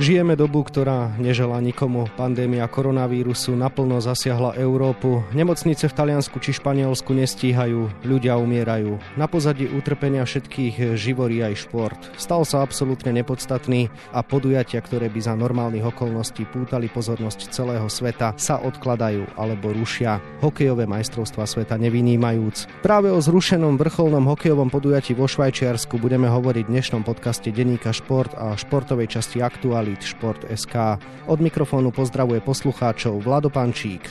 Žijeme dobu, ktorá nežela nikomu. Pandémia koronavírusu naplno zasiahla Európu. Nemocnice v Taliansku či Španielsku nestíhajú, ľudia umierajú. Na pozadí utrpenia všetkých živorí aj šport. Stal sa absolútne nepodstatný a podujatia, ktoré by za normálnych okolností pútali pozornosť celého sveta, sa odkladajú alebo rušia. Hokejové majstrovstva sveta nevynímajúc. Práve o zrušenom vrcholnom hokejovom podujatí vo Švajčiarsku budeme hovoriť v dnešnom podcaste Deníka Šport a športovej časti Aktuál Kvalit Šport.sk. Od mikrofónu pozdravuje poslucháčov Vlado Pančík.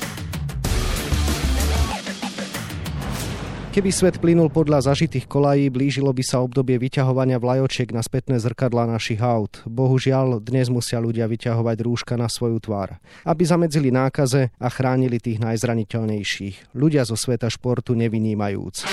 Keby svet plynul podľa zažitých kolají, blížilo by sa obdobie vyťahovania vlajočiek na spätné zrkadla našich aut. Bohužiaľ, dnes musia ľudia vyťahovať rúška na svoju tvár, aby zamedzili nákaze a chránili tých najzraniteľnejších. Ľudia zo sveta športu nevynímajúc.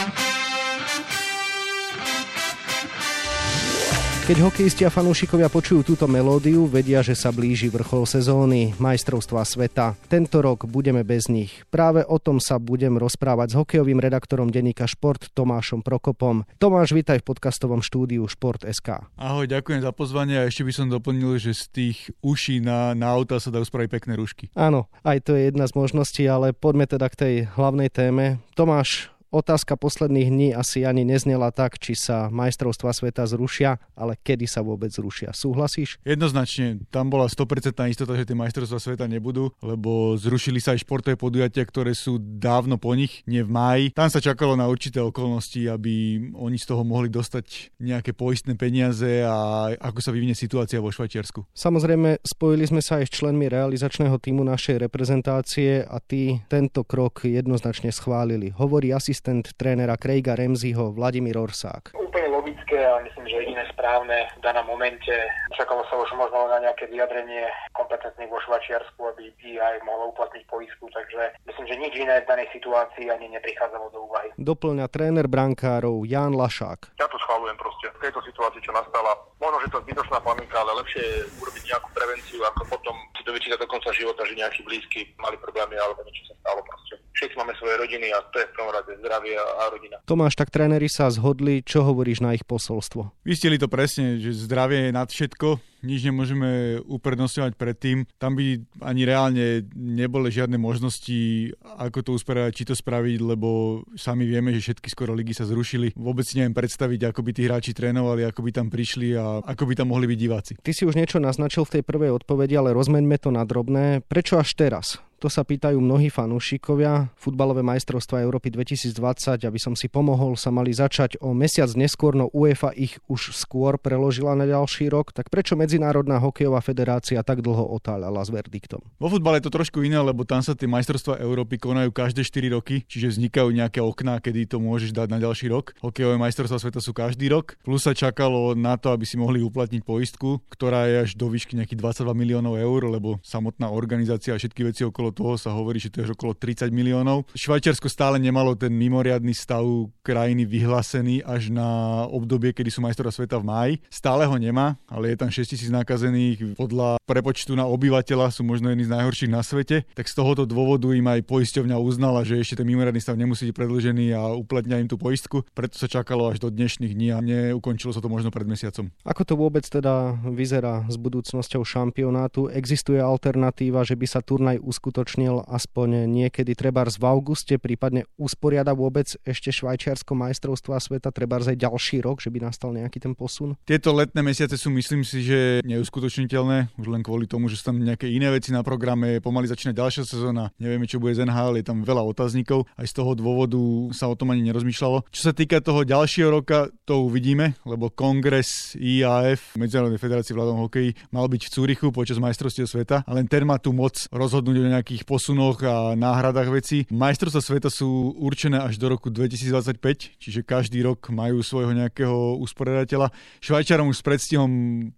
Keď hokejisti a fanúšikovia počujú túto melódiu, vedia, že sa blíži vrchol sezóny, majstrovstva sveta. Tento rok budeme bez nich. Práve o tom sa budem rozprávať s hokejovým redaktorom denníka Šport Tomášom Prokopom. Tomáš, vítaj v podcastovom štúdiu Šport.sk. Ahoj, ďakujem za pozvanie a ešte by som doplnil, že z tých uší na, na auta sa dajú spraviť pekné rušky. Áno, aj to je jedna z možností, ale poďme teda k tej hlavnej téme. Tomáš, Otázka posledných dní asi ani neznela tak, či sa majstrovstva sveta zrušia, ale kedy sa vôbec zrušia. Súhlasíš? Jednoznačne, tam bola 100% istota, že tie majstrovstvá sveta nebudú, lebo zrušili sa aj športové podujatia, ktoré sú dávno po nich, nie v máji. Tam sa čakalo na určité okolnosti, aby oni z toho mohli dostať nejaké poistné peniaze a ako sa vyvinie situácia vo Švajčiarsku. Samozrejme, spojili sme sa aj s členmi realizačného týmu našej reprezentácie a tí tento krok jednoznačne schválili. Hovorí asi asistent trénera Craiga Remziho Vladimír Orsák. Úplne logické a myslím, že jediné správne v danom momente. Čakalo sa už možno na nejaké vyjadrenie kompetentných vo Švačiarsku, aby aj mohlo uplatniť poisku, takže myslím, že nič iné v danej situácii ani neprichádzalo do úvahy. Doplňa tréner brankárov Jan Lašák. Ja to schválujem proste v tejto situácii, čo nastala. Možno, že to je zbytočná panika, ale lepšie je urobiť nejakú prevenciu, ako potom si to vyčítať do konca života, že nejakí blízky mali problémy alebo niečo sa stalo proste. Všetci máme svoje rodiny a to je v prvom rade zdravie a rodina. Tomáš, tak tréneri sa zhodli, čo hovoríš na ich posolstvo? Vystili to presne, že zdravie je nad všetko, nič nemôžeme uprednostňovať predtým. Tam by ani reálne neboli žiadne možnosti, ako to usporiadať, či to spraviť, lebo sami vieme, že všetky skoro ligy sa zrušili. Vôbec neviem predstaviť, ako by tí hráči trénovali, ako by tam prišli a ako by tam mohli byť diváci. Ty si už niečo naznačil v tej prvej odpovedi, ale rozmeňme to na drobné. Prečo až teraz? To sa pýtajú mnohí fanúšikovia. Futbalové majstrovstvá Európy 2020, aby som si pomohol, sa mali začať o mesiac neskôr, no UEFA ich už skôr preložila na ďalší rok. Tak prečo Medzinárodná hokejová federácia tak dlho otáľala s verdiktom? Vo futbale je to trošku iné, lebo tam sa tie majstrovstvá Európy konajú každé 4 roky, čiže vznikajú nejaké okná, kedy to môžeš dať na ďalší rok. Hokejové majstrovstvá sveta sú každý rok, plus sa čakalo na to, aby si mohli uplatniť poistku, ktorá je až do výšky nejakých 22 miliónov eur, lebo samotná organizácia a všetky veci okolo toho sa hovorí, že to je okolo 30 miliónov. Švajčiarsko stále nemalo ten mimoriadný stav krajiny vyhlásený až na obdobie, kedy sú majstora sveta v máji. Stále ho nemá, ale je tam 6 tisíc nakazených. Podľa prepočtu na obyvateľa sú možno jedni z najhorších na svete. Tak z tohoto dôvodu im aj poisťovňa uznala, že ešte ten mimoriadný stav nemusí byť predlžený a uplatňa im tú poistku. Preto sa čakalo až do dnešných dní a neukončilo sa to možno pred mesiacom. Ako to vôbec teda vyzerá s budúcnosťou šampionátu? Existuje alternatíva, že by sa turnaj uskutočnil aspoň niekedy trebárs v auguste, prípadne usporiada vôbec ešte švajčiarsko majstrovstvo sveta, trebárs aj ďalší rok, že by nastal nejaký ten posun? Tieto letné mesiace sú myslím si, že neuskutočniteľné, už len kvôli tomu, že sú tam nejaké iné veci na programe, pomaly začína ďalšia sezóna, nevieme čo bude z NHL, je tam veľa otáznikov, aj z toho dôvodu sa o tom ani nerozmýšľalo. Čo sa týka toho ďalšieho roka, to uvidíme, lebo kongres IAF, Medzinárodnej federácie vládom hokeji, mal byť v Cúrichu počas majstrovstiev sveta, ale ten má tu moc rozhodnúť o nejakých posunoch a náhradách vecí. Majstrovstvá sveta sú určené až do roku 2025, čiže každý rok majú svojho nejakého usporiadateľa. Švajčarom už s predstihom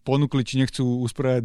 ponúkli, či nechcú usporiadať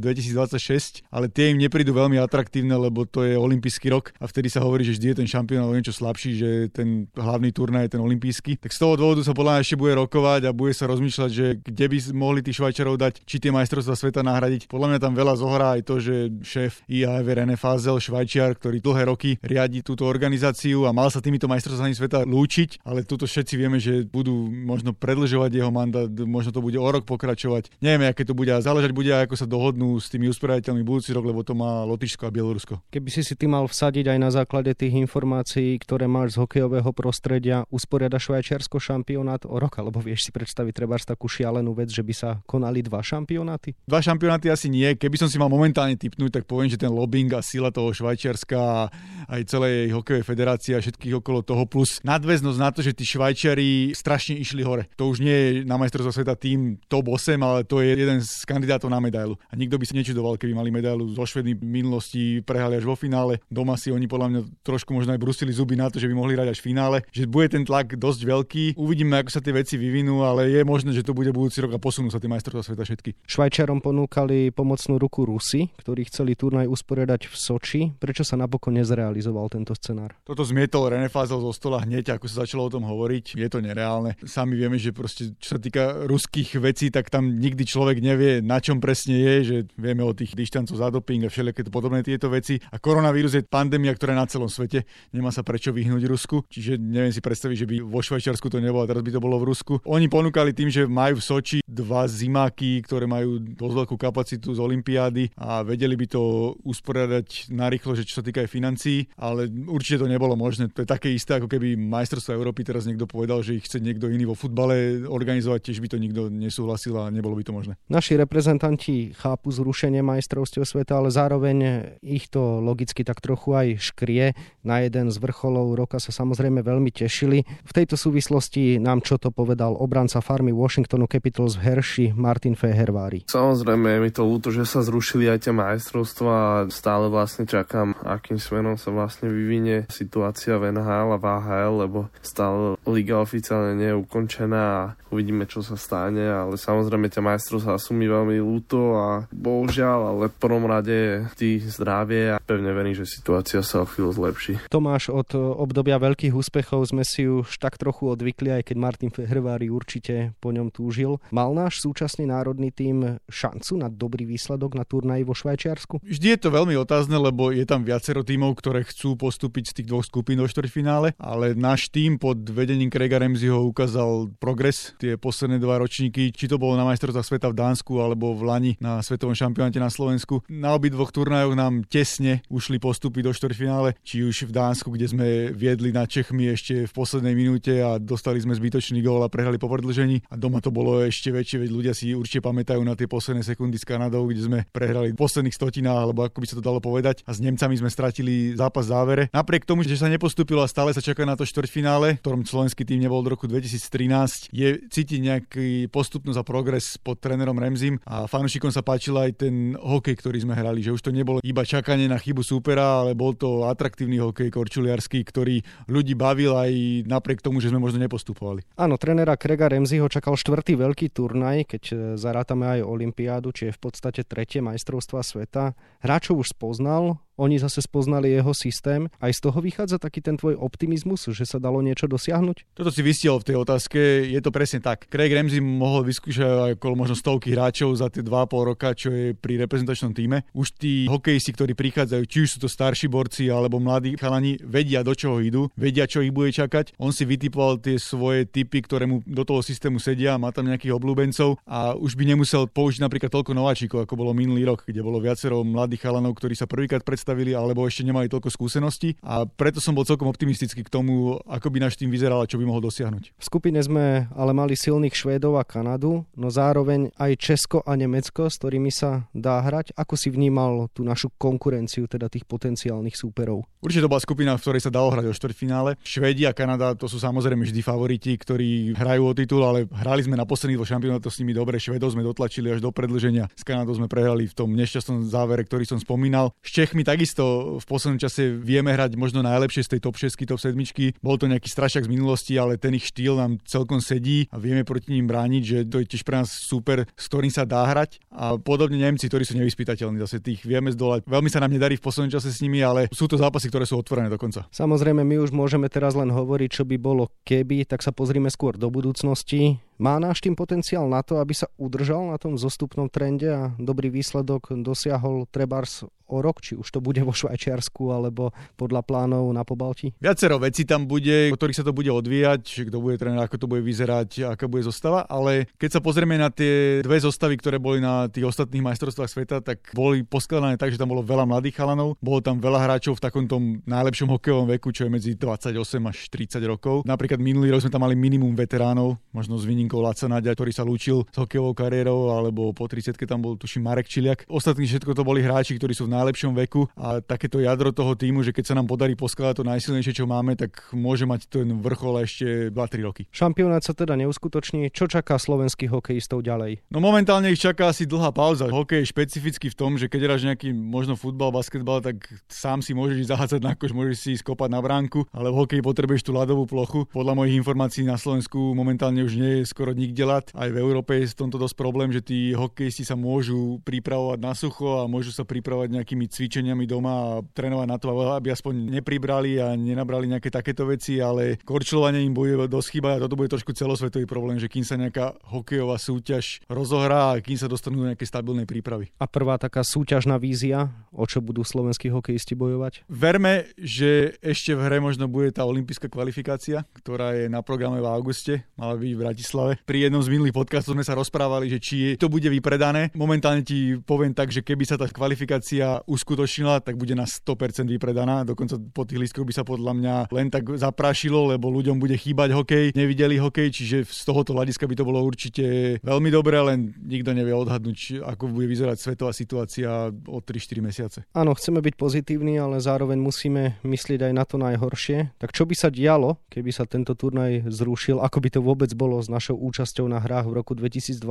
2026, ale tie im neprídu veľmi atraktívne, lebo to je olimpijský rok a vtedy sa hovorí, že vždy je ten šampión alebo niečo slabší, že ten hlavný turnaj je ten olimpijský. Tak z toho dôvodu sa podľa mňa ešte bude rokovať a bude sa rozmýšľať, že kde by mohli tí Švajčarov dať, či tie majstrovstvá sveta nahradiť. Podľa mňa tam veľa zohrá aj to, že šéf IAF René Fazel, Švajč Švajčiar, ktorý dlhé roky riadi túto organizáciu a mal sa týmito majstrovstvami sveta lúčiť, ale tuto všetci vieme, že budú možno predlžovať jeho mandát, možno to bude o rok pokračovať. Neviem, aké to bude a záležať bude, ako sa dohodnú s tými usporiadateľný budúci rok, lebo to má Lotyšsko a Bielorusko. Keby si si ty mal vsadiť aj na základe tých informácií, ktoré máš z hokejového prostredia, usporiada Švajčiarsko šampionát o rok, alebo vieš si predstaviť treba takú šialenú vec, že by sa konali dva šampionáty? Dva šampionáty asi nie. Keby som si mal momentálne typnúť, tak poviem, že ten lobbying a sila toho Švajčiarska a aj celej hokejovej federácie a všetkých okolo toho, plus nadväznosť na to, že tí Švajčiari strašne išli hore. To už nie je na majstrovstvo sveta tým top 8, ale to je jeden z kandidátov na medailu. A nikto by si nečudoval, keby mali medailu zo Švedmi v minulosti, prehali až vo finále. Doma si oni podľa mňa trošku možno aj brusili zuby na to, že by mohli hrať až v finále. Že bude ten tlak dosť veľký. Uvidíme, ako sa tie veci vyvinú, ale je možné, že to bude budúci rok a posunú sa tie majstrovstvá sveta všetky. Švajčiarom ponúkali pomocnú ruku Rusy, ktorí chceli turnaj usporiadať v Soči. Prečo sa napokon nezrealizoval tento scenár? Toto zmietol René Fázel zo stola hneď, ako sa začalo o tom hovoriť. Je to nereálne. Sami vieme, že proste, čo sa týka ruských vecí, tak tam nikdy človek nevie, na čom presne je, že vieme o tých dištancov za doping a všelijaké podobné tieto veci. A koronavírus je pandémia, ktorá je na celom svete. Nemá sa prečo vyhnúť Rusku. Čiže neviem si predstaviť, že by vo Švajčiarsku to nebolo, a teraz by to bolo v Rusku. Oni ponúkali tým, že majú v Soči dva zimáky, ktoré majú dosť veľkú kapacitu z Olympiády a vedeli by to usporiadať narýchlo, že čo sa týka aj financií, ale určite to nebolo možné. To je také isté, ako keby majstrovstvo Európy teraz niekto povedal, že ich chce niekto iný vo futbale organizovať, tiež by to nikto nesúhlasil a nebolo by to možné. Naši reprezentanti chápu zrušenie majstrovstiev sveta, ale zároveň ich to logicky tak trochu aj škrie. Na jeden z vrcholov roka sa samozrejme veľmi tešili. V tejto súvislosti nám čo to povedal obranca farmy Washingtonu Capitals v Herši Martin Fehervári. Samozrejme je mi to ľúto, že sa zrušili aj tie majstrovstvá a stále vlastne čakám, akým smerom sa vlastne vyvinie situácia v NHL a v AHL, lebo stále liga oficiálne nie je ukončená a uvidíme, čo sa stane, ale samozrejme tie majstrovstvá sú mi veľmi ľúto a bohužiaľ, ale v prvom rade tí zdravie a pevne verím, že situácia sa o chvíľu zlepší. Tomáš, od obdobia veľkých úspechov sme si už tak trochu odvykli, aj keď Martin Fehrvári určite po ňom túžil. Mal náš súčasný národný tým šancu na dobrý výsledok na turnaji vo Švajčiarsku? Vždy je to veľmi otázne, lebo je tam viacero tímov, ktoré chcú postúpiť z tých dvoch skupín do štvrťfinále, ale náš tým pod vedením Craiga Ramseyho ukázal progres tie posledné dva ročníky, či to bolo na majstrovstvách sveta v Dánsku alebo v Lani na svetovom šampionáte na Slovensku. Na obidvoch turnajoch nám tesne ušli postupy do štvrťfinále, či už v Dánsku, kde sme viedli na Čechmi ešte v poslednej minúte a dostali sme zbytočný gól a prehrali po predlžení. A doma to bolo ešte väčšie, veď ľudia si určite pamätajú na tie posledné sekundy s Kanadou, kde sme prehrali posledných stotinách, alebo ako by sa to dalo povedať. A s Nemcami sme stratili zápas v závere. Napriek tomu, že sa nepostúpilo a stále sa čaká na to štvrťfinále, v ktorom slovenský tým nebol od roku 2013, je cítiť nejaký postupnosť a progres pod trénerom Remzim a fanúšikom sa páčil aj ten hokej, ktorý sme hrali, že už to nebolo iba čakanie na chybu súpera, ale bol to atraktívny hokej korčuliarský, ktorý ľudí bavil aj napriek tomu, že sme možno nepostupovali. Áno, trénera Krega Remziho čakal štvrtý veľký turnaj, keď e, zarátame aj Olympiádu, či je v podstate tretie majstrovstva sveta. Hráčov už spoznal, oni zase spoznali jeho systém. Aj z toho vychádza taký ten tvoj optimizmus, že sa dalo niečo dosiahnuť? Toto si vystiel v tej otázke, je to presne tak. Craig Ramsey mohol vyskúšať okolo možno stovky hráčov za tie 2,5 roka, čo je pri reprezentačnom týme. Už tí hokejisti, ktorí prichádzajú, či už sú to starší borci alebo mladí chalani, vedia do čoho idú, vedia, čo ich bude čakať. On si vytipoval tie svoje typy, ktoré mu do toho systému sedia, má tam nejakých obľúbencov a už by nemusel použiť napríklad toľko nováčikov, ako bolo minulý rok, kde bolo viacero mladých chalanov, ktorí sa prvýkrát pred predstavili alebo ešte nemali toľko skúseností a preto som bol celkom optimistický k tomu, ako by náš tým vyzeral a čo by mohol dosiahnuť. V skupine sme ale mali silných Švédov a Kanadu, no zároveň aj Česko a Nemecko, s ktorými sa dá hrať. Ako si vnímal tú našu konkurenciu, teda tých potenciálnych súperov? Určite to bola skupina, v ktorej sa dalo hrať o štvrťfinále. Švédi a Kanada to sú samozrejme vždy favoriti, ktorí hrajú o titul, ale hrali sme na posledných dvoch šampionátoch s nimi dobre. Švedov sme dotlačili až do predlženia. S Kanadou sme prehrali v tom nešťastnom závere, ktorý som spomínal. S Čechmi takisto v poslednom čase vieme hrať možno najlepšie z tej top 6, top 7. Bol to nejaký strašak z minulosti, ale ten ich štýl nám celkom sedí a vieme proti ním brániť, že to je tiež pre nás super, s ktorým sa dá hrať. A podobne Nemci, ktorí sú nevyspytateľní, zase tých vieme zdolať. Veľmi sa nám nedarí v poslednom čase s nimi, ale sú to zápasy, ktoré sú otvorené dokonca. Samozrejme, my už môžeme teraz len hovoriť, čo by bolo keby, tak sa pozrime skôr do budúcnosti Má náš tým potenciál na to, aby sa udržal na tom zostupnom trende a dobrý výsledok dosiahol Trebars o rok, či už to bude vo Švajčiarsku alebo podľa plánov na Pobalti? Viacero vecí tam bude, o ktorých sa to bude odvíjať, kto bude tréner, ako to bude vyzerať, aká bude zostava, ale keď sa pozrieme na tie dve zostavy, ktoré boli na tých ostatných majstrovstvách sveta, tak boli poskladané tak, že tam bolo veľa mladých chalanov, bolo tam veľa hráčov v takom tom najlepšom hokejovom veku, čo je medzi 28 až 30 rokov. Napríklad minulý rok sme tam mali minimum veteránov, možno s výnimkou Laca Nadia, ktorý sa lúčil s hokejovou kariérou, alebo po 30 tam bol tuším Marek Čiliak. Ostatní všetko to boli hráči, ktorí sú v najlepšom veku a takéto jadro toho týmu, že keď sa nám podarí poskladať to najsilnejšie, čo máme, tak môže mať ten vrchol ešte 2-3 roky. Šampionát sa teda neuskutoční. Čo čaká slovenských hokejistov ďalej? No momentálne ich čaká asi dlhá pauza. Hokej je špecificky v tom, že keď hráš nejaký možno futbal, basketbal, tak sám si môžeš zahádzať na koš, môžeš si skopať na bránku, ale v hokeji potrebuješ tú ľadovú plochu. Podľa mojich informácií na Slovensku momentálne už nie je skoro nikde ľad. Aj v Európe je v tomto dosť problém, že tí hokejisti sa môžu pripravovať na sucho a môžu sa pripravovať nejakými cvičeniami doma a trénovať na to, aby aspoň nepribrali a nenabrali nejaké takéto veci, ale korčľovanie im bude dosť chýbať a toto bude trošku celosvetový problém, že kým sa nejaká hokejová súťaž rozohrá a kým sa dostanú do nejakej stabilnej prípravy. A prvá taká súťažná vízia, o čo budú slovenskí hokejisti bojovať? Verme, že ešte v hre možno bude tá olimpijská kvalifikácia, ktorá je na programe v auguste, mala byť v Bratislave. Pri jednom z minulých podcastov sme sa rozprávali, že či to bude vypredané. Momentálne ti poviem tak, že keby sa tá kvalifikácia uskutočnila, tak bude na 100% vypredaná. Dokonca po tých lístkoch by sa podľa mňa len tak zaprašilo, lebo ľuďom bude chýbať hokej, nevideli hokej, čiže z tohoto hľadiska by to bolo určite veľmi dobré, len nikto nevie odhadnúť, ako bude vyzerať svetová situácia o 3-4 mesiace. Áno, chceme byť pozitívni, ale zároveň musíme myslieť aj na to najhoršie. Tak čo by sa dialo, keby sa tento turnaj zrušil, ako by to vôbec bolo s našou účasťou na hrách v roku 2022?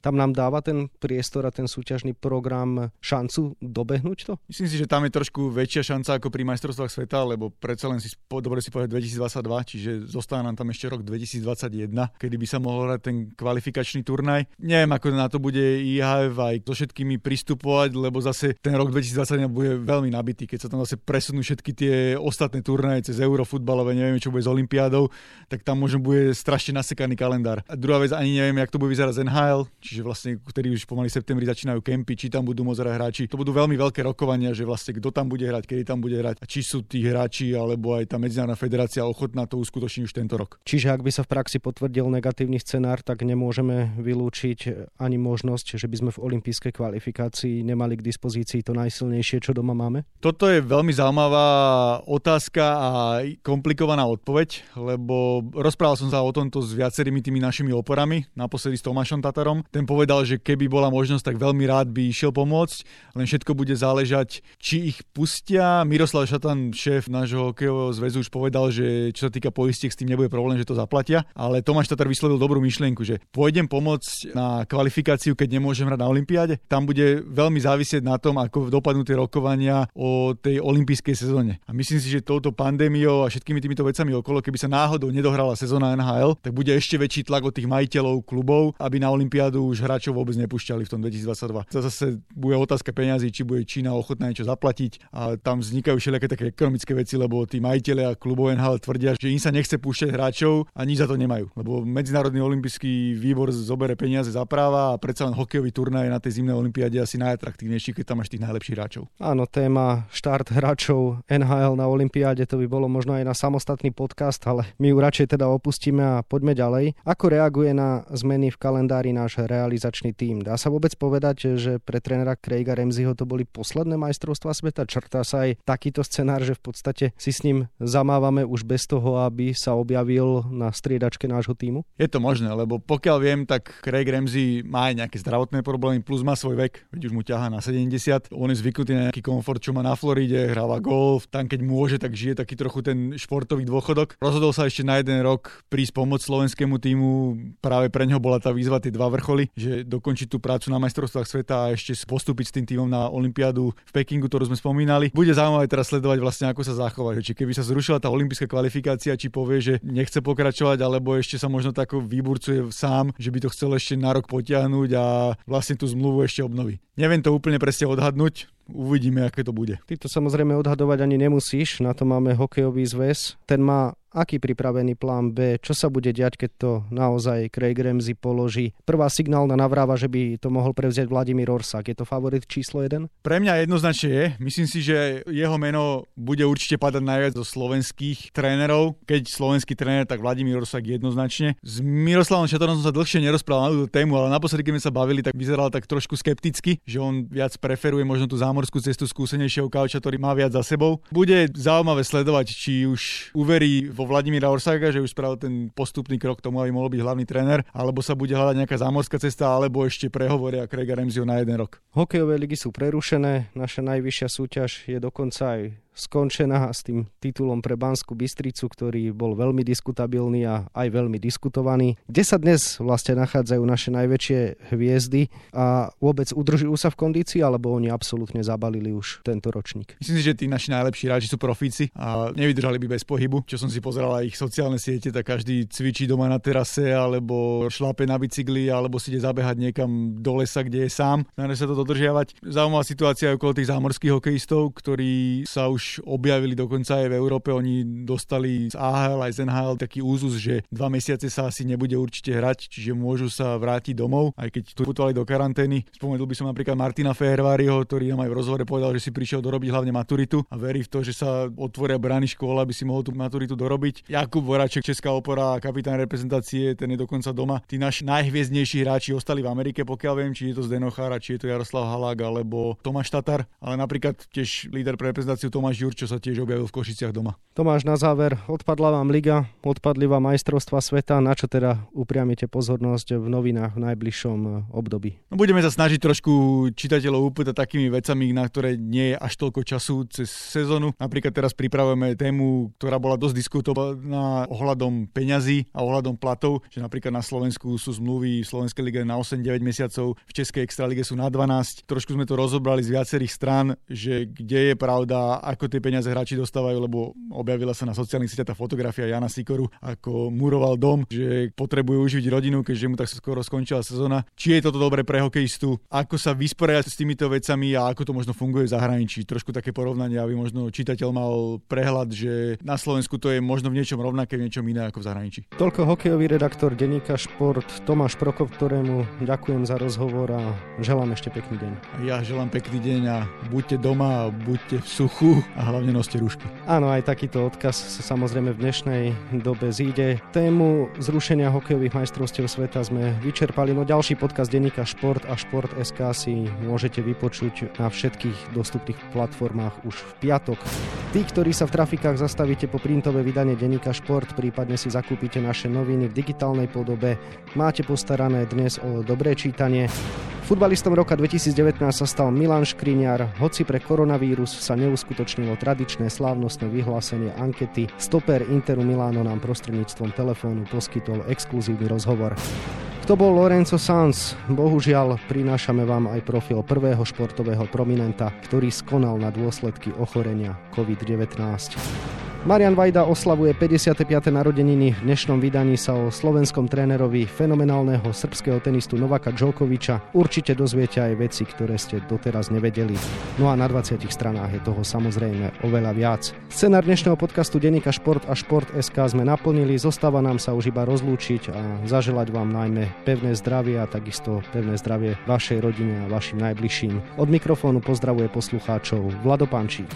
Tam nám dáva ten priestor a ten súťažný program šancu dobehnúť to? Myslím si, že tam je trošku väčšia šanca ako pri majstrovstvách sveta, lebo predsa len si dobre si povedať 2022, čiže zostáva nám tam ešte rok 2021, kedy by sa mohol hrať ten kvalifikačný turnaj. Neviem, ako na to bude IHF aj so všetkými pristupovať, lebo zase ten rok 2021 bude veľmi nabitý, keď sa tam zase presunú všetky tie ostatné turnaje cez Eurofutbalové, nevieme, čo bude s Olympiádou, tak tam možno bude strašne nasekaný kalendár. A druhá vec, ani neviem, jak to bude vyzerať z NHL, čiže vlastne, ktorí už pomaly septembri začínajú kempy, či tam budú môcť hrať hráči. To budú veľmi veľké rokovania, že vlastne kto tam bude hrať, kedy tam bude hrať a či sú tí hráči alebo aj tá medzinárodná federácia ochotná to uskutočniť už tento rok. Čiže ak by sa v praxi potvrdil negatívny scenár, tak nemôžeme vylúčiť ani možnosť, že by sme v olympijskej kvalifikácii nemali k dispozícii to najsilnejšie, čo doma máme? Toto je veľmi zaujímavá otázka a komplikovaná odpoveď, lebo rozprával som sa o tomto s viacerými tými našimi oporami, naposledy s Tomášom Tatarom. Ten povedal, že keby bola možnosť, tak veľmi rád by išiel pomôcť, len všetko bude záležať, či ich pustia. Miroslav Šatan, šéf nášho hokejového zväzu, už povedal, že čo sa týka poistiek, s tým nebude problém, že to zaplatia, ale Tomáš Tatar vyslovil dobrú myšlienku, že pôjdem pomôcť na kvalifikáciu, keď nemôžem hrať na Olympiáde. Tam bude veľmi závisieť na tom, ako dopadnú tie rokovania o tej olympijskej sezóne. A myslím si, že touto pandémiou a všetkými týmito vecami okolo, keby sa náhodou nedohrala sezóna NHL, tak bude ešte väčší tlak od tých majiteľov klubov, aby na Olympiádu už hráčov vôbec nepúšťali v tom 2022. To zase bude otázka peňazí, či bude Čína ochotná niečo zaplatiť a tam vznikajú všelijaké také ekonomické veci, lebo tí majiteľe a klubov NHL tvrdia, že im sa nechce púšťať hráčov a nič za to nemajú. Lebo Medzinárodný olimpijský výbor zobere peniaze za práva a predsa len hokejový turnaj na tej zimnej olympiáde asi najatraktívnejší, keď tam máš tých najlepších hráčov. Áno, téma štart hráčov NHL na olympiáde to by bolo možno aj na samostatný podcast, ale my ju radšej teda opustíme a poďme ďalej. Ako reaguje na zmeny v kalendári náš realizačný tím? Dá sa vôbec povedať, že pre trénera Craiga Remziho to boli posledné majstrovstvá sveta? Črtá sa aj takýto scenár, že v podstate si s ním zamávame už bez toho, aby sa objavil na striedačke nášho týmu? Je to možné, lebo pokiaľ viem, tak Craig Ramsey má aj nejaké zdravotné problémy, plus má svoj vek, veď už mu ťaha na 70. On je zvyknutý na nejaký komfort, čo má na Floride, hráva golf, tam keď môže, tak žije taký trochu ten športový dôchodok. Rozhodol sa ešte na jeden rok prísť pomôcť slovenskému týmu, práve pre neho bola tá výzva tie dva vrcholy, že dokončiť tú prácu na majstrovstvách sveta a ešte postúpiť s tým týmom na Olympiádu v Pekingu, ktorú sme spomínali. Bude zaujímavé teraz sledovať vlastne, ako sa zachová, či keby sa zrušila tá olympijská kvalifikácia, či povie, že nechce pokračovať, alebo ešte sa možno tak vyburcuje sám, že by to chcel ešte na rok potiahnuť a vlastne tú zmluvu ešte obnoví. Neviem to úplne presne odhadnúť, uvidíme, aké to bude. Ty to samozrejme odhadovať ani nemusíš, na to máme hokejový zväz. Ten má aký pripravený plán B, čo sa bude diať, keď to naozaj Craig Ramsey položí. Prvá signálna navráva, že by to mohol prevziať Vladimír Orsak. Je to favorit číslo 1? Pre mňa jednoznačne je. Myslím si, že jeho meno bude určite padať najviac zo slovenských trénerov. Keď slovenský tréner, tak Vladimír Orsak jednoznačne. S Miroslavom Šatorom som sa dlhšie nerozprával na túto tému, ale naposledy, keď sme sa bavili, tak vyzeral tak trošku skepticky, že on viac preferuje možno tú zámorskú cestu skúsenejšieho kauča, ktorý má viac za sebou. Bude zaujímavé sledovať, či už uverí vo Vladimíra Orsaga, že už spravil ten postupný krok k tomu, aby mohol byť hlavný tréner, alebo sa bude hľadať nejaká zámorská cesta, alebo ešte prehovoria Craiga Ramseyho na jeden rok. Hokejové ligy sú prerušené, naša najvyššia súťaž je dokonca aj skončená s tým titulom pre Banskú Bystricu, ktorý bol veľmi diskutabilný a aj veľmi diskutovaný. Kde sa dnes vlastne nachádzajú naše najväčšie hviezdy a vôbec udržujú sa v kondícii, alebo oni absolútne zabalili už tento ročník? Myslím si, že tí naši najlepší hráči sú profíci a nevydržali by bez pohybu. Čo som si pozeral aj ich sociálne siete, tak každý cvičí doma na terase alebo šlape na bicykli alebo si ide zabehať niekam do lesa, kde je sám. Snaží sa to dodržiavať. Zaujímavá situácia je okolo tých zámorských hokejistov, ktorí sa už už objavili dokonca aj v Európe. Oni dostali z AHL aj z NHL taký úzus, že dva mesiace sa asi nebude určite hrať, čiže môžu sa vrátiť domov, aj keď tu putovali do karantény. Spomenul by som napríklad Martina Feherváriho, ktorý nám aj v rozhovore povedal, že si prišiel dorobiť hlavne maturitu a verí v to, že sa otvoria brány škola, aby si mohol tú maturitu dorobiť. Jakub Voraček, Česká opora, kapitán reprezentácie, ten je dokonca doma. Tí naši najhviezdnejší hráči ostali v Amerike, pokiaľ viem, či je to Zdeno Chára, či je to Jaroslav Halák alebo Tomáš Tatar, ale napríklad tiež líder pre reprezentáciu Tomáš Tomáš Ďurčo sa tiež objavil v Košiciach doma. Tomáš, na záver, odpadla vám liga, odpadli vám majstrovstva sveta, na čo teda upriamite pozornosť v novinách v najbližšom eh, období? No, budeme sa snažiť trošku čitateľov upútať takými vecami, na ktoré nie je až toľko času cez sezónu. Napríklad teraz pripravujeme tému, ktorá bola dosť diskutovaná ohľadom peňazí a ohľadom platov, že napríklad na Slovensku sú zmluvy v Slovenskej lige na 8-9 mesiacov, v Českej extralige sú na 12. Trošku sme to rozobrali z viacerých strán, že kde je pravda, ako ako tie peniaze hráči dostávajú, lebo objavila sa na sociálnych sieťach tá fotografia Jana Sikoru, ako muroval dom, že potrebuje uživiť rodinu, keďže mu tak skoro skončila sezóna. Či je toto dobre pre hokejistu, ako sa vysporiadať s týmito vecami a ako to možno funguje v zahraničí. Trošku také porovnanie, aby možno čitateľ mal prehľad, že na Slovensku to je možno v niečom rovnaké, v niečom iné ako v zahraničí. Toľko hokejový redaktor denníka Šport Tomáš Prokop, ktorému ďakujem za rozhovor a želám ešte pekný deň. Ja želám pekný deň a buďte doma, buďte v suchu a hlavne noste rúšky. Áno, aj takýto odkaz sa samozrejme v dnešnej dobe zíde. Tému zrušenia hokejových majstrovstiev sveta sme vyčerpali, no ďalší podcast denníka Šport a Šport SK si môžete vypočuť na všetkých dostupných platformách už v piatok. Tí, ktorí sa v trafikách zastavíte po printové vydanie denníka Šport, prípadne si zakúpite naše noviny v digitálnej podobe, máte postarané dnes o dobré čítanie. Futbalistom roka 2019 sa stal Milan Škriňar, hoci pre koronavírus sa neuskutočnilo tradičné slávnostné vyhlásenie ankety. Stoper Interu Miláno nám prostredníctvom telefónu poskytol exkluzívny rozhovor. Kto bol Lorenzo Sanz? Bohužiaľ, prinášame vám aj profil prvého športového prominenta, ktorý skonal na dôsledky ochorenia COVID-19. Marian Vajda oslavuje 55. narodeniny. V dnešnom vydaní sa o slovenskom trénerovi fenomenálneho srbského tenistu Novaka Džokoviča určite dozviete aj veci, ktoré ste doteraz nevedeli. No a na 20 stranách je toho samozrejme oveľa viac. Scenár dnešného podcastu Denika Šport a Šport SK sme naplnili. Zostáva nám sa už iba rozlúčiť a zaželať vám najmä pevné zdravie a takisto pevné zdravie vašej rodine a vašim najbližším. Od mikrofónu pozdravuje poslucháčov Vlado Pančík.